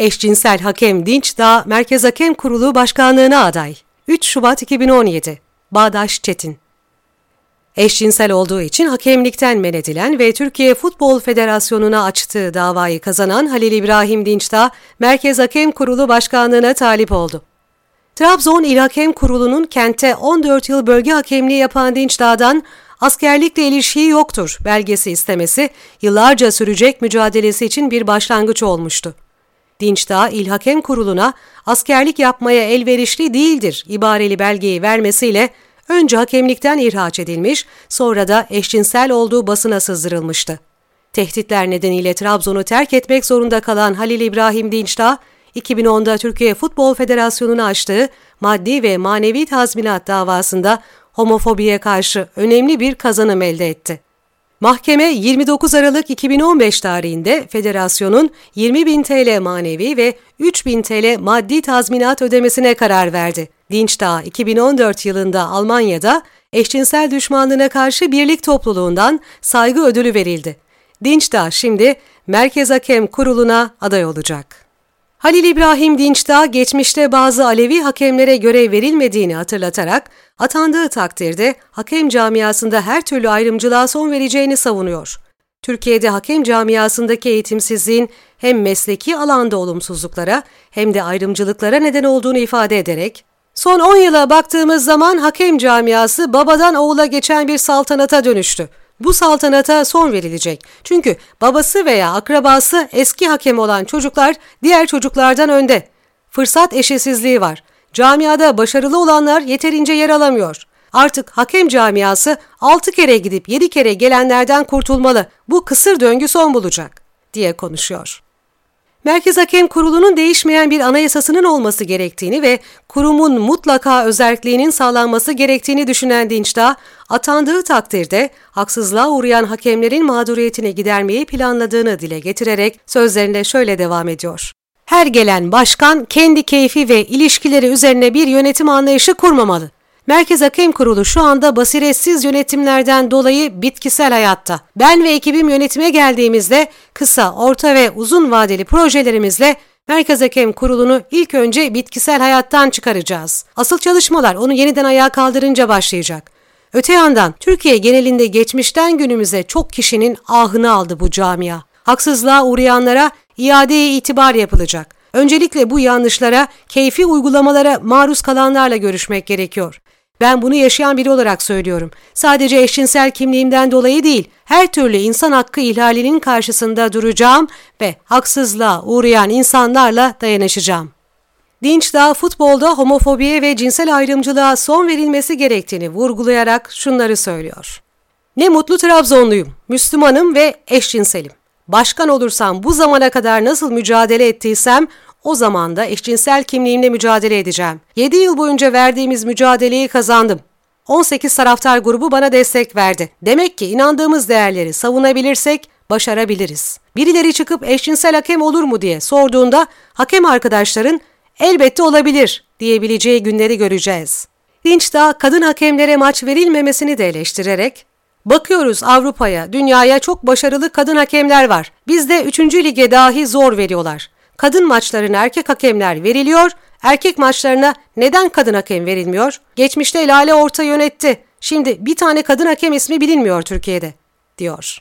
Eşcinsel hakem Dinç Dağ, Merkez Hakem Kurulu Başkanlığına aday. 3 Şubat 2017 Bağdaş Çetin Eşcinsel olduğu için hakemlikten men edilen ve Türkiye Futbol Federasyonu'na açtığı davayı kazanan Halil İbrahim Dinçdağ, Merkez Hakem Kurulu Başkanlığına talip oldu. Trabzon İl Hakem Kurulu'nun kente 14 yıl bölge hakemliği yapan Dinçdağ'dan askerlikle ilişiği yoktur belgesi istemesi yıllarca sürecek mücadelesi için bir başlangıç olmuştu. Dinçdağ İl Hakem Kurulu'na askerlik yapmaya elverişli değildir ibareli belgeyi vermesiyle önce hakemlikten ihraç edilmiş, sonra da eşcinsel olduğu basına sızdırılmıştı. Tehditler nedeniyle Trabzon'u terk etmek zorunda kalan Halil İbrahim Dinçdağ, 2010'da Türkiye Futbol Federasyonu'nu açtığı maddi ve manevi tazminat davasında homofobiye karşı önemli bir kazanım elde etti. Mahkeme 29 Aralık 2015 tarihinde federasyonun 20 bin TL manevi ve 3 bin TL maddi tazminat ödemesine karar verdi. Dinçdağ 2014 yılında Almanya'da eşcinsel düşmanlığına karşı birlik topluluğundan saygı ödülü verildi. Dinçdağ şimdi Merkez Hakem Kurulu'na aday olacak. Halil İbrahim Dinçdağ geçmişte bazı Alevi hakemlere görev verilmediğini hatırlatarak atandığı takdirde hakem camiasında her türlü ayrımcılığa son vereceğini savunuyor. Türkiye'de hakem camiasındaki eğitimsizliğin hem mesleki alanda olumsuzluklara hem de ayrımcılıklara neden olduğunu ifade ederek, Son 10 yıla baktığımız zaman hakem camiası babadan oğula geçen bir saltanata dönüştü. Bu saltanata son verilecek. Çünkü babası veya akrabası eski hakem olan çocuklar diğer çocuklardan önde. Fırsat eşitsizliği var. Camiada başarılı olanlar yeterince yer alamıyor. Artık hakem camiası 6 kere gidip 7 kere gelenlerden kurtulmalı. Bu kısır döngü son bulacak diye konuşuyor. Merkez Hakem Kurulu'nun değişmeyen bir anayasasının olması gerektiğini ve kurumun mutlaka özelliğinin sağlanması gerektiğini düşünen Dinçdağ, atandığı takdirde haksızlığa uğrayan hakemlerin mağduriyetini gidermeyi planladığını dile getirerek sözlerinde şöyle devam ediyor. Her gelen başkan kendi keyfi ve ilişkileri üzerine bir yönetim anlayışı kurmamalı. Merkez Hakem Kurulu şu anda basiretsiz yönetimlerden dolayı bitkisel hayatta. Ben ve ekibim yönetime geldiğimizde kısa, orta ve uzun vadeli projelerimizle Merkez Hakem Kurulu'nu ilk önce bitkisel hayattan çıkaracağız. Asıl çalışmalar onu yeniden ayağa kaldırınca başlayacak. Öte yandan Türkiye genelinde geçmişten günümüze çok kişinin ahını aldı bu camia. Haksızlığa uğrayanlara iadeye itibar yapılacak. Öncelikle bu yanlışlara, keyfi uygulamalara maruz kalanlarla görüşmek gerekiyor. Ben bunu yaşayan biri olarak söylüyorum. Sadece eşcinsel kimliğimden dolayı değil, her türlü insan hakkı ihlalinin karşısında duracağım ve haksızlığa uğrayan insanlarla dayanışacağım. Dinç da futbolda homofobiye ve cinsel ayrımcılığa son verilmesi gerektiğini vurgulayarak şunları söylüyor. Ne mutlu Trabzonluyum, Müslümanım ve eşcinselim. Başkan olursam bu zamana kadar nasıl mücadele ettiysem o zaman da eşcinsel kimliğimle mücadele edeceğim. 7 yıl boyunca verdiğimiz mücadeleyi kazandım. 18 taraftar grubu bana destek verdi. Demek ki inandığımız değerleri savunabilirsek başarabiliriz. Birileri çıkıp eşcinsel hakem olur mu diye sorduğunda hakem arkadaşların elbette olabilir diyebileceği günleri göreceğiz. Dinç da kadın hakemlere maç verilmemesini de eleştirerek Bakıyoruz Avrupa'ya, dünyaya çok başarılı kadın hakemler var. Bizde 3. lige dahi zor veriyorlar kadın maçlarına erkek hakemler veriliyor, erkek maçlarına neden kadın hakem verilmiyor? Geçmişte Lale Orta yönetti. Şimdi bir tane kadın hakem ismi bilinmiyor Türkiye'de, diyor.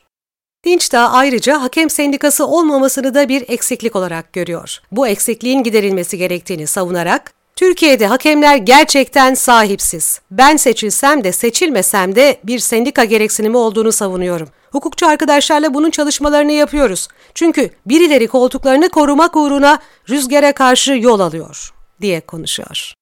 Dinç da ayrıca hakem sendikası olmamasını da bir eksiklik olarak görüyor. Bu eksikliğin giderilmesi gerektiğini savunarak, Türkiye'de hakemler gerçekten sahipsiz. Ben seçilsem de seçilmesem de bir sendika gereksinimi olduğunu savunuyorum. Hukukçu arkadaşlarla bunun çalışmalarını yapıyoruz. Çünkü birileri koltuklarını korumak uğruna rüzgara karşı yol alıyor diye konuşuyor.